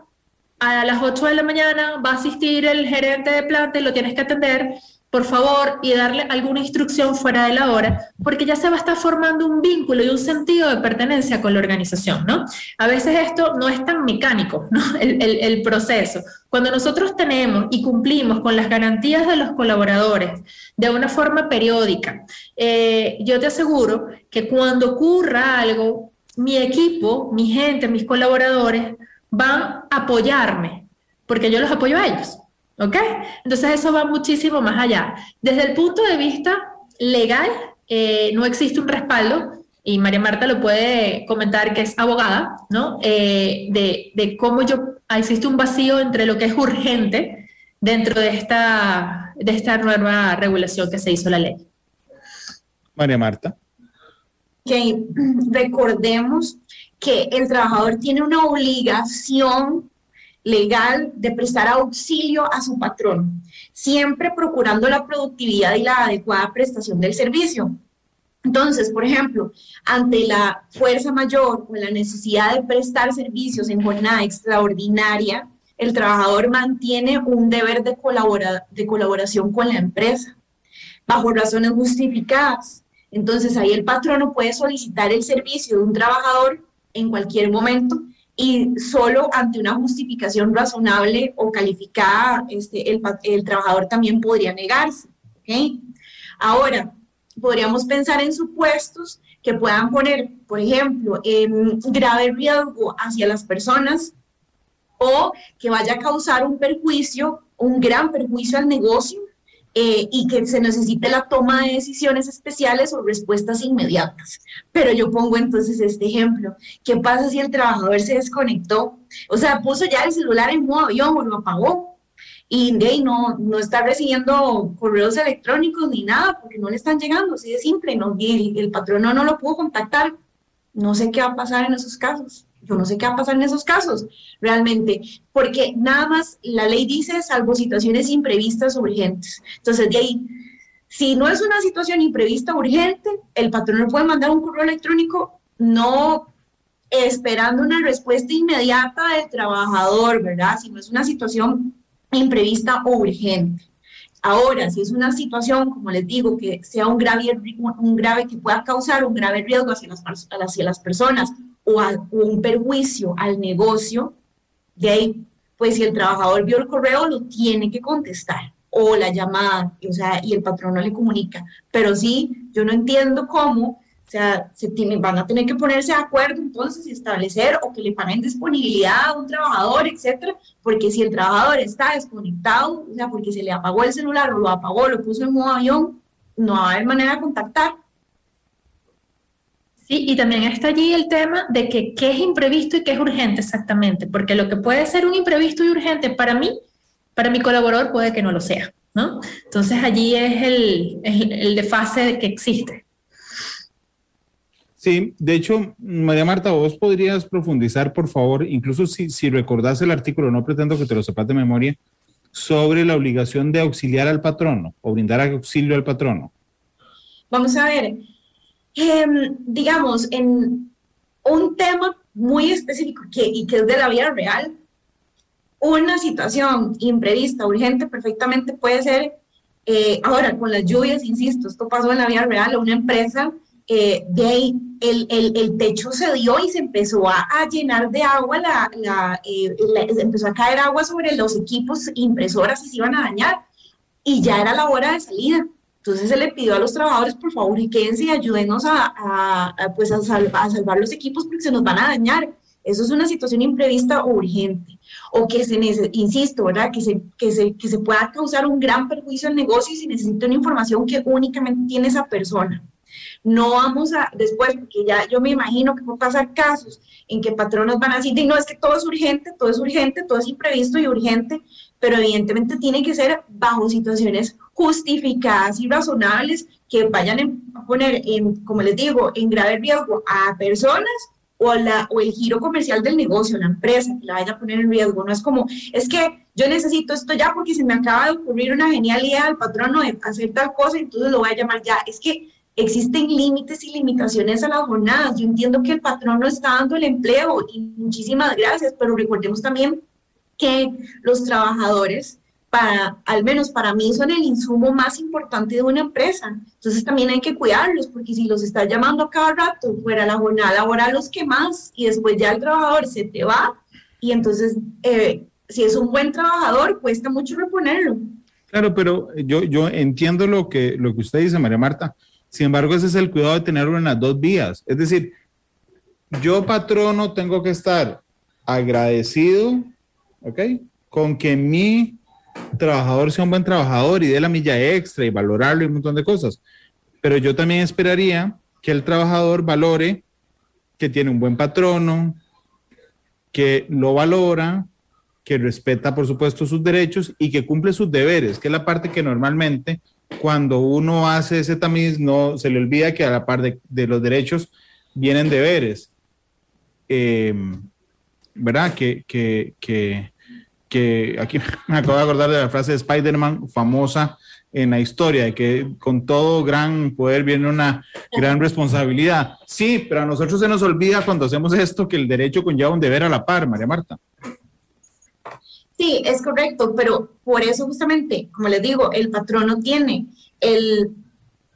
Speaker 4: a las 8 de la mañana va a asistir el gerente de planta y lo tienes que atender por favor, y darle alguna instrucción fuera de la hora, porque ya se va a estar formando un vínculo y un sentido de pertenencia con la organización, ¿no? A veces esto no es tan mecánico, ¿no? El, proceso. Cuando nosotros tenemos y cumplimos con las garantías de los colaboradores de una forma periódica, eh, yo te aseguro que cuando ocurra algo, mi equipo, mi gente, mis colaboradores van a apoyarme, porque yo los apoyo a ellos. ¿Ok? Entonces eso va muchísimo más allá. Desde el punto de vista legal, eh, no existe un respaldo, y María Marta lo puede comentar que es abogada, ¿no? Eh, de, cómo yo, existe un vacío entre lo que es urgente dentro de esta nueva regulación que se hizo la ley.
Speaker 2: María Marta.
Speaker 3: Que recordemos que el trabajador tiene una obligación legal de prestar auxilio a su patrón, siempre procurando la productividad y la adecuada prestación del servicio. Entonces, por ejemplo, ante la fuerza mayor o la necesidad de prestar servicios en jornada extraordinaria, el trabajador mantiene un deber de, de colaboración con la empresa, bajo razones justificadas. Entonces, ahí el patrono puede solicitar el servicio de un trabajador en cualquier momento y solo ante una justificación razonable o calificada, este, el, trabajador también podría negarse. ¿okay? Ahora, podríamos pensar en supuestos que puedan poner, por ejemplo, en grave riesgo hacia las personas o que vaya a causar un perjuicio, un gran perjuicio al negocio eh, y que se necesite la toma de decisiones especiales o respuestas inmediatas. Pero yo pongo entonces este ejemplo. ¿Qué pasa si el trabajador se desconectó? O sea, puso ya el celular en modo avión o lo apagó y no, no está recibiendo correos electrónicos ni nada porque no le están llegando, así de simple, no, y el, el patrón no lo pudo contactar. No sé qué va a pasar en esos casos. Yo no sé qué va a pasar en esos casos, realmente, porque nada más la ley dice salvo situaciones imprevistas o urgentes. Entonces, de ahí, si no es una situación imprevista o urgente, el patrón le puede mandar un correo electrónico no esperando una respuesta inmediata del trabajador, ¿verdad? Si no es una situación imprevista o urgente. Ahora, si es una situación, como les digo, que sea un grave, un grave que pueda causar un grave riesgo hacia las, hacia las personas o, un perjuicio al negocio, de ahí, pues si el trabajador vio el correo, lo tiene que contestar o la llamada, o sea, y el patrón no le comunica. Pero sí, yo no entiendo cómo, o sea, se van a tener que ponerse de acuerdo entonces y establecer o que le paguen disponibilidad a un trabajador, etcétera, porque si el trabajador está desconectado, o sea, porque se le apagó el celular o lo apagó, lo puso en modo avión, no va a haber manera de contactar
Speaker 4: y también está allí el tema de que qué es imprevisto y qué es urgente exactamente, porque lo que puede ser un imprevisto y urgente para mí, para mi colaborador puede que no lo sea, ¿no? Entonces allí es el, el, el desfase que existe.
Speaker 2: Sí, de hecho, María Marta, vos podrías profundizar, por favor, incluso si, si recordás el artículo, no pretendo que te lo sepas de memoria, sobre la obligación de auxiliar al patrono o brindar auxilio al patrono.
Speaker 3: Vamos a ver, Em, digamos, en un tema muy específico que, y que es de la vida real, una situación imprevista, urgente, perfectamente puede ser, eh, ahora con las lluvias, insisto, esto pasó en la vida real, una empresa, eh, de ahí el, el, techo se dio y se empezó a, a llenar de agua, la, la, eh, empezó a caer agua sobre los equipos impresoras y se iban a dañar, y ya era la hora de salida entonces se le pidió a los trabajadores, por favor, y quédense y ayúdenos a, pues a, salvar los equipos porque se nos van a dañar. Eso es una situación imprevista o urgente. O que se, insisto, ¿verdad? Que se, que, se, que se pueda causar un gran perjuicio al negocio se necesita una información que únicamente tiene esa persona. No vamos a, después, porque ya yo me imagino que pueden pasar casos en que patronos van a decir, no, es que todo es urgente, todo es urgente, todo es imprevisto y urgente, pero evidentemente tiene que ser bajo situaciones justificadas y razonables que vayan a poner, en, como les digo, en grave riesgo a personas o, la, o el giro comercial del negocio, la empresa, que la vaya a poner en riesgo. No es como, es que yo necesito esto ya porque se me acaba de ocurrir una genial idea al patrono de hacer tal cosa, entonces lo voy a llamar ya. Es que existen límites y limitaciones a las jornadas. Yo entiendo que el patrono está dando el empleo y muchísimas gracias, pero recordemos también que los trabajadores para, al menos para mí, son el insumo más importante de una empresa. Entonces también hay que cuidarlos, porque si los estás llamando cada rato fuera la jornada laboral, los que más, y después ya el trabajador se te va, y entonces, eh, si es un buen trabajador, cuesta mucho reponerlo.
Speaker 2: Claro, pero yo, yo entiendo lo que, lo que usted dice, María Marta. Sin embargo, ese es el cuidado de tenerlo en las dos vías. Es decir, yo patrono tengo que estar agradecido, ¿ok? Con que mi trabajador sea un buen trabajador y dé la milla extra y valorarlo y un montón de cosas. Pero yo también esperaría que el trabajador valore que tiene un buen patrono, que lo valora, que respeta, por supuesto, sus derechos y que cumple sus deberes, que es la parte que normalmente cuando uno hace ese tamiz no se le olvida que a la par de, los derechos vienen deberes. Eh, ¿Verdad? Que, que, que, que aquí me acabo de acordar de la frase de Spider-Man famosa en la historia, de que con todo gran poder viene una gran responsabilidad. Sí, pero a nosotros se nos olvida cuando hacemos esto que el derecho conlleva un deber a la par, María Marta.
Speaker 3: Sí, es correcto, pero por eso justamente, como les digo, el patrono tiene el,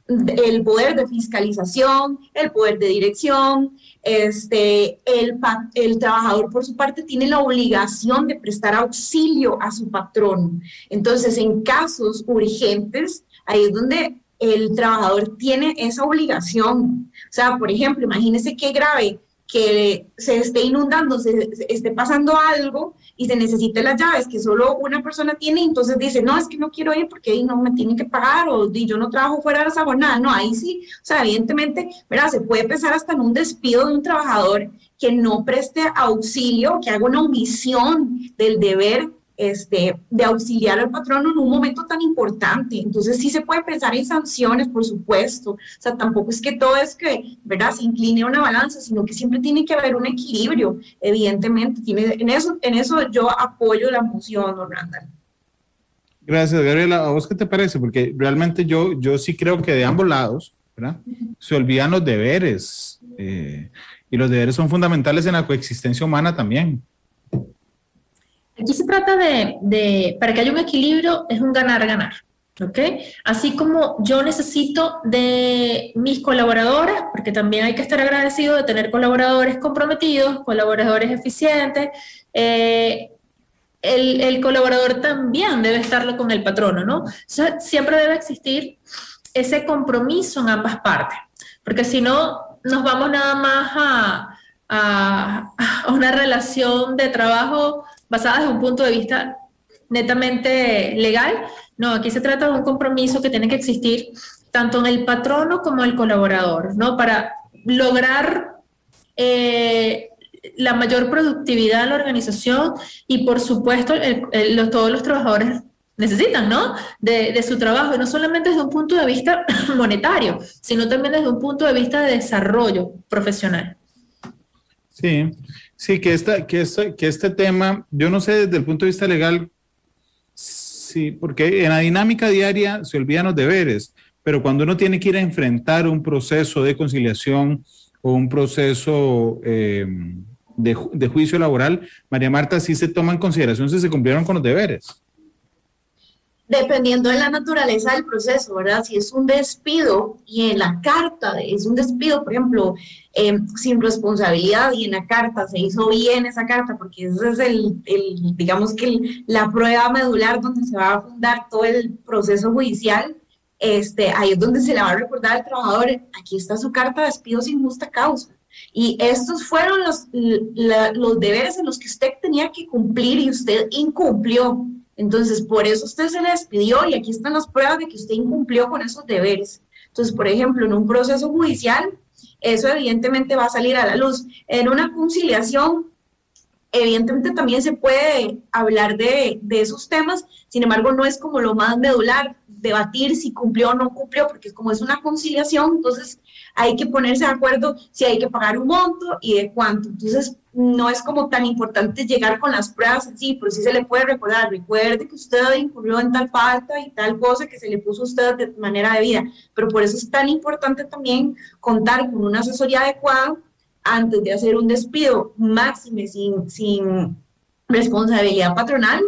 Speaker 3: el poder de fiscalización, el poder de dirección, este, el, el trabajador por su parte tiene la obligación de prestar auxilio a su patrón. Entonces, en casos urgentes, ahí es donde el trabajador tiene esa obligación. O sea, por ejemplo, imagínese qué grave que se esté inundando, se, esté pasando algo y se necesite las llaves que solo una persona tiene, entonces dice, no, es que no quiero ir porque ahí no me tienen que pagar o yo no trabajo fuera de esa jornada. No, ahí sí, o sea, evidentemente, ¿verdad? Se puede pensar hasta en un despido de un trabajador que no preste auxilio, que haga una omisión del deber este, de auxiliar al patrón en un momento tan importante. Entonces sí se puede pensar en sanciones, por supuesto. O sea, tampoco es que todo es que, ¿verdad?, se incline a una balanza, sino que siempre tiene que haber un equilibrio, evidentemente. Tiene, en, eso, en eso yo apoyo la moción, Randall.
Speaker 2: Gracias, Gabriela. ¿A vos qué te parece? Porque realmente yo, yo sí creo que de ambos lados, ¿verdad? Se olvidan los deberes. Eh, y los deberes son fundamentales en la coexistencia humana también.
Speaker 4: Aquí se trata de, para que haya un equilibrio, es un ganar-ganar. ¿ok? Así como yo necesito de mis colaboradores, porque también hay que estar agradecido de tener colaboradores comprometidos, colaboradores eficientes, eh, el, colaborador también debe estarlo con el patrono, ¿no? siempre debe existir ese compromiso en ambas partes, porque si no, nos vamos nada más a una relación de trabajo basada desde un punto de vista netamente legal. No, aquí se trata de un compromiso que tiene que existir tanto en el patrono como en el colaborador, ¿no? Para lograr eh, la mayor productividad de la organización y, por supuesto, todos los trabajadores necesitan, ¿no? De, de, su trabajo, y no solamente desde un punto de vista monetario, sino también desde un punto de vista de desarrollo profesional.
Speaker 2: Sí, Sí, que, esta, que, que este tema, yo no sé desde el punto de vista legal, sí, porque en la dinámica diaria se olvidan los deberes, pero cuando uno tiene que ir a enfrentar un proceso de conciliación o un proceso eh, de, de, juicio laboral, María Marta, sí se toma en consideración si se cumplieron con los deberes
Speaker 3: dependiendo de la naturaleza del proceso, ¿verdad? Si es un despido y en la carta es un despido, por ejemplo, em, sin responsabilidad y en la carta se hizo bien esa carta, porque ese es el, el digamos que la prueba medular donde se va a fundar todo el proceso judicial, este, ahí es donde se le va a recordar al trabajador, aquí está su carta de despido sin justa causa. Y estos fueron los, los deberes en los que usted tenía que cumplir y usted incumplió. Entonces, por eso usted se le despidió y aquí están las pruebas de que usted incumplió con esos deberes. Entonces, por ejemplo, en un proceso judicial, eso evidentemente va a salir a la luz. En una conciliación, evidentemente también se puede hablar de, de esos temas, sin embargo, no es como lo más medular debatir si cumplió o no cumplió, porque como es una conciliación, entonces hay que ponerse de acuerdo si hay que pagar un monto y de cuánto. Entonces, no es como tan importante llegar con las pruebas así, pero sí se le puede recordar, recuerde que usted incurrió en tal falta y tal cosa que se le puso a usted de manera debida, pero por eso es tan importante también contar con una asesoría adecuada antes de hacer un despido máximo sin, sin responsabilidad patronal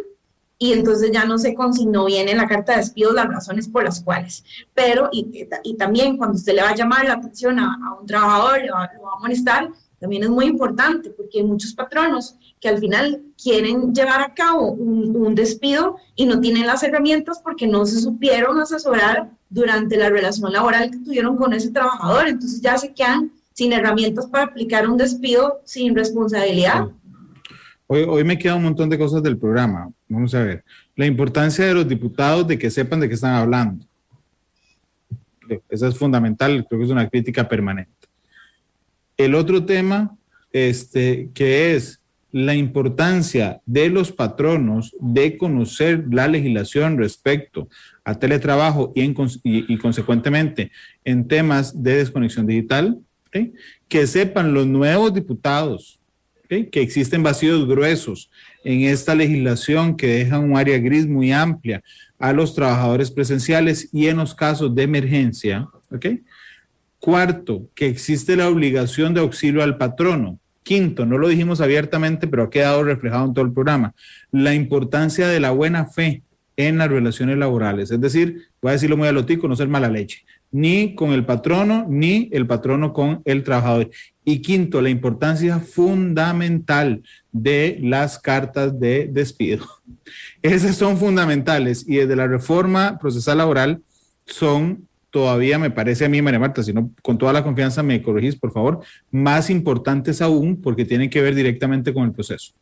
Speaker 3: y entonces ya no se consignó bien en la carta de despido las razones por las cuales. Pero, y, y también cuando usted le va a llamar la atención a, un trabajador, le va, lo va a molestar, también es muy importante porque hay muchos patronos que al final quieren llevar a cabo un, un, despido y no tienen las herramientas porque no se supieron asesorar durante la relación laboral que tuvieron con ese trabajador. Entonces ya se quedan sin herramientas para aplicar un despido sin responsabilidad.
Speaker 2: Hoy, hoy me queda un montón de cosas del programa. Vamos a ver. La importancia de los diputados de que sepan de qué están hablando. Eso es fundamental, creo que es una crítica permanente. El otro tema, este, que es la importancia de los patronos de conocer la legislación respecto a teletrabajo y, y, consecuentemente en temas de desconexión digital, que sepan los nuevos diputados que existen vacíos gruesos en esta legislación que deja un área gris muy amplia a los trabajadores presenciales y en los casos de emergencia. Cuarto, que existe la obligación de auxilio al patrono. Quinto, no lo dijimos abiertamente, pero ha quedado reflejado en todo el programa, la importancia de la buena fe en las relaciones laborales. Es decir, voy a decirlo muy a lotico, no ser mala leche, ni con el patrono, ni el patrono con el trabajador. Y quinto, la importancia fundamental de las cartas de despido. Esas son fundamentales y desde la reforma procesal laboral son todavía me parece a mí, María Marta, si no, con toda la confianza me corregís, por favor, más importantes aún porque tienen que ver directamente con el proceso.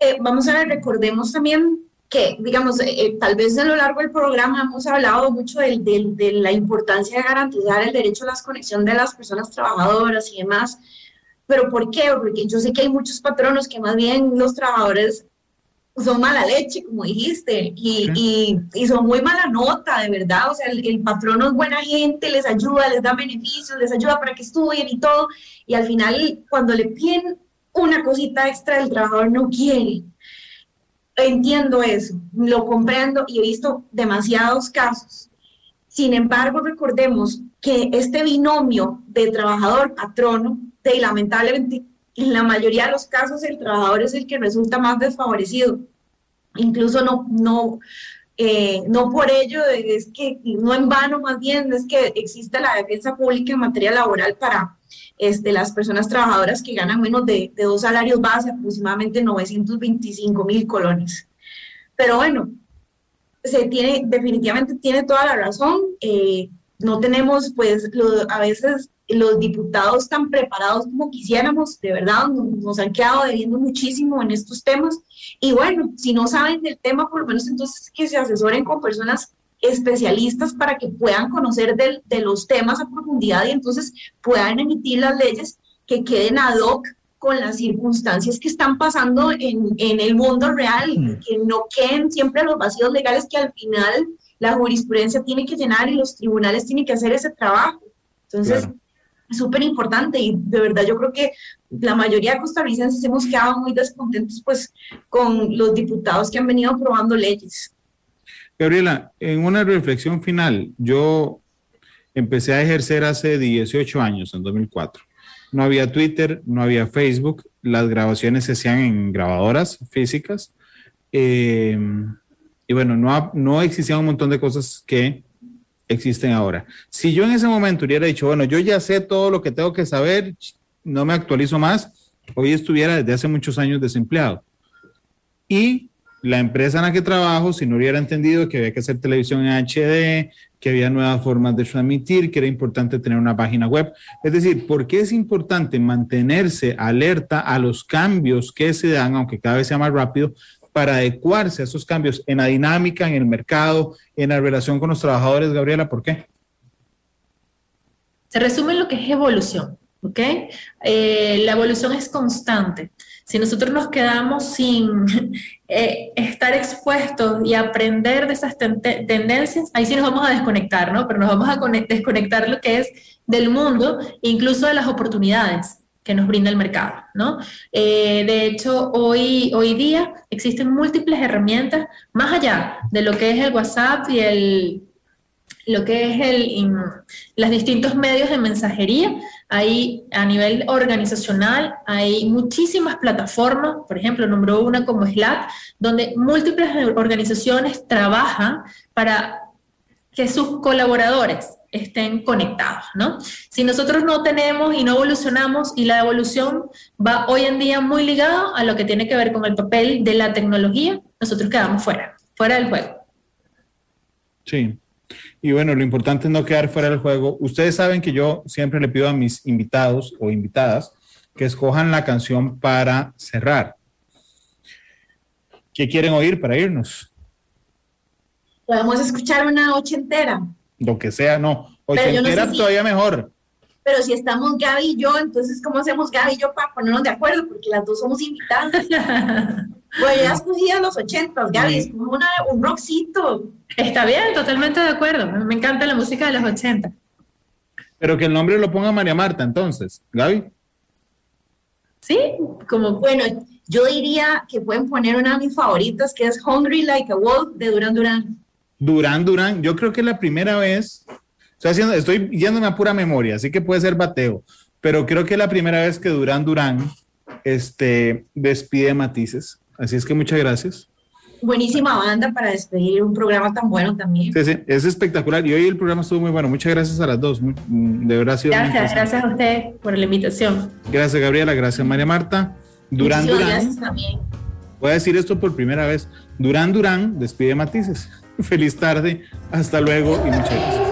Speaker 3: Eh, vamos a ver, recordemos también que, digamos, eh, eh, tal vez a lo largo del programa hemos hablado mucho de, de, la importancia de garantizar el derecho a la conexión de las personas trabajadoras y demás. Pero ¿por qué? Porque yo sé que hay muchos patronos que más bien los trabajadores son mala leche, como dijiste, y, y, son muy mala nota, de verdad. O sea, el, el, patrono es buena gente, les ayuda, les da beneficios, les ayuda para que estudien y todo. Y al final, cuando le piden una cosita extra, el trabajador no quiere. Entiendo eso, lo comprendo y he visto demasiados casos. Sin embargo, recordemos que este binomio de trabajador-patrono, de lamentablemente en la mayoría de los casos el trabajador es el que resulta más desfavorecido. Incluso no, no, eh, no por ello, es que no en vano más bien, es que existe la defensa pública en materia laboral para este, las personas trabajadoras que ganan menos de, dos salarios base, aproximadamente 925 mil colones. Pero bueno, se tiene, definitivamente tiene toda la razón. Eh, no tenemos, pues, a veces los diputados tan preparados como quisiéramos, de verdad, nos, han quedado debiendo muchísimo en estos temas. Y bueno, si no saben del tema, por lo menos entonces que se asesoren con personas especialistas para que puedan conocer de, de los temas a profundidad y entonces puedan emitir las leyes que queden ad hoc con las circunstancias que están pasando en, en el mundo real, mm. que no queden siempre los vacíos legales que al final la jurisprudencia tiene que llenar y los tribunales tienen que hacer ese trabajo. Entonces, es súper importante y de verdad yo creo que la mayoría de costarricenses hemos quedado muy descontentos pues con los diputados que han venido aprobando leyes.
Speaker 2: Gabriela, en una reflexión final, yo empecé a ejercer hace 18 años, en 2004. No había Twitter, no había Facebook, las grabaciones se hacían en grabadoras físicas. Eh, y bueno, no, no existían un montón de cosas que existen ahora. Si yo en ese momento hubiera dicho, bueno, yo ya sé todo lo que tengo que saber, no me actualizo más, hoy estuviera desde hace muchos años desempleado. Y la empresa en la que trabajo, si no hubiera entendido que había que hacer televisión en HD, que había nuevas formas de transmitir, que era importante tener una página web. Es decir, ¿por qué es importante mantenerse alerta a los cambios que se dan, aunque cada vez sea más rápido, para adecuarse a esos cambios en la dinámica, en el mercado, en la relación con los trabajadores, Gabriela? ¿Por qué?
Speaker 4: Se resume en lo que es evolución, ¿ok? Eh, la evolución es constante. Si nosotros nos quedamos sin eh, estar expuestos y aprender de esas tendencias, ahí sí nos vamos a desconectar, ¿no? Pero nos vamos a desconectar lo que es del mundo, incluso de las oportunidades que nos brinda el mercado, ¿no? Eh, de hecho, hoy, hoy día existen múltiples herramientas, más allá de lo que es el WhatsApp y el, lo que es el, los distintos medios de mensajería. Hay a nivel organizacional, hay muchísimas plataformas, por ejemplo, nombró una como Slack, donde múltiples organizaciones trabajan para que sus colaboradores estén conectados, ¿no? Si nosotros no tenemos y no evolucionamos y la evolución va hoy en día muy ligado a lo que tiene que ver con el papel de la tecnología, nosotros quedamos fuera, fuera del juego.
Speaker 2: Sí. Y bueno, lo importante es no quedar fuera del juego. Ustedes saben que yo siempre le pido a mis invitados o invitadas que escojan la canción para cerrar. ¿Qué quieren oír para irnos?
Speaker 3: Podemos escuchar una ochentera.
Speaker 2: Lo que sea, no. Ochentera todavía mejor.
Speaker 3: Pero si estamos Gaby y yo, entonces, ¿cómo hacemos Gaby y yo para ponernos de acuerdo? Porque las dos somos invitadas. bueno, ya escogí a los ochentas, Gaby, es como una, un rockcito.
Speaker 4: Está bien, totalmente de acuerdo. Me encanta la música de los ochentas.
Speaker 2: Pero que el nombre lo ponga María Marta, entonces, Gaby.
Speaker 4: Sí, como.
Speaker 3: Bueno, yo diría que pueden poner una de mis favoritas, que es Hungry Like a Wolf de Duran Duran.
Speaker 2: Durán Durán, yo creo que es la primera vez, estoy, haciendo, estoy yéndome a pura memoria, así que puede ser bateo, pero creo que es la primera vez que Durán Durán este, despide Matices. Así es que muchas gracias.
Speaker 3: Buenísima banda para despedir un programa tan bueno también.
Speaker 2: Sí, sí, es espectacular. Y hoy el programa estuvo muy bueno. Muchas gracias a las dos. Mm, de verdad ha sido
Speaker 4: Gracias, gracias a usted por la invitación.
Speaker 2: Gracias, Gabriela. Gracias, María Marta. Durán Durán. Gracias también. Voy a decir esto por primera vez. Durán Durán despide Matices. Feliz tarde, hasta luego y muchas gracias.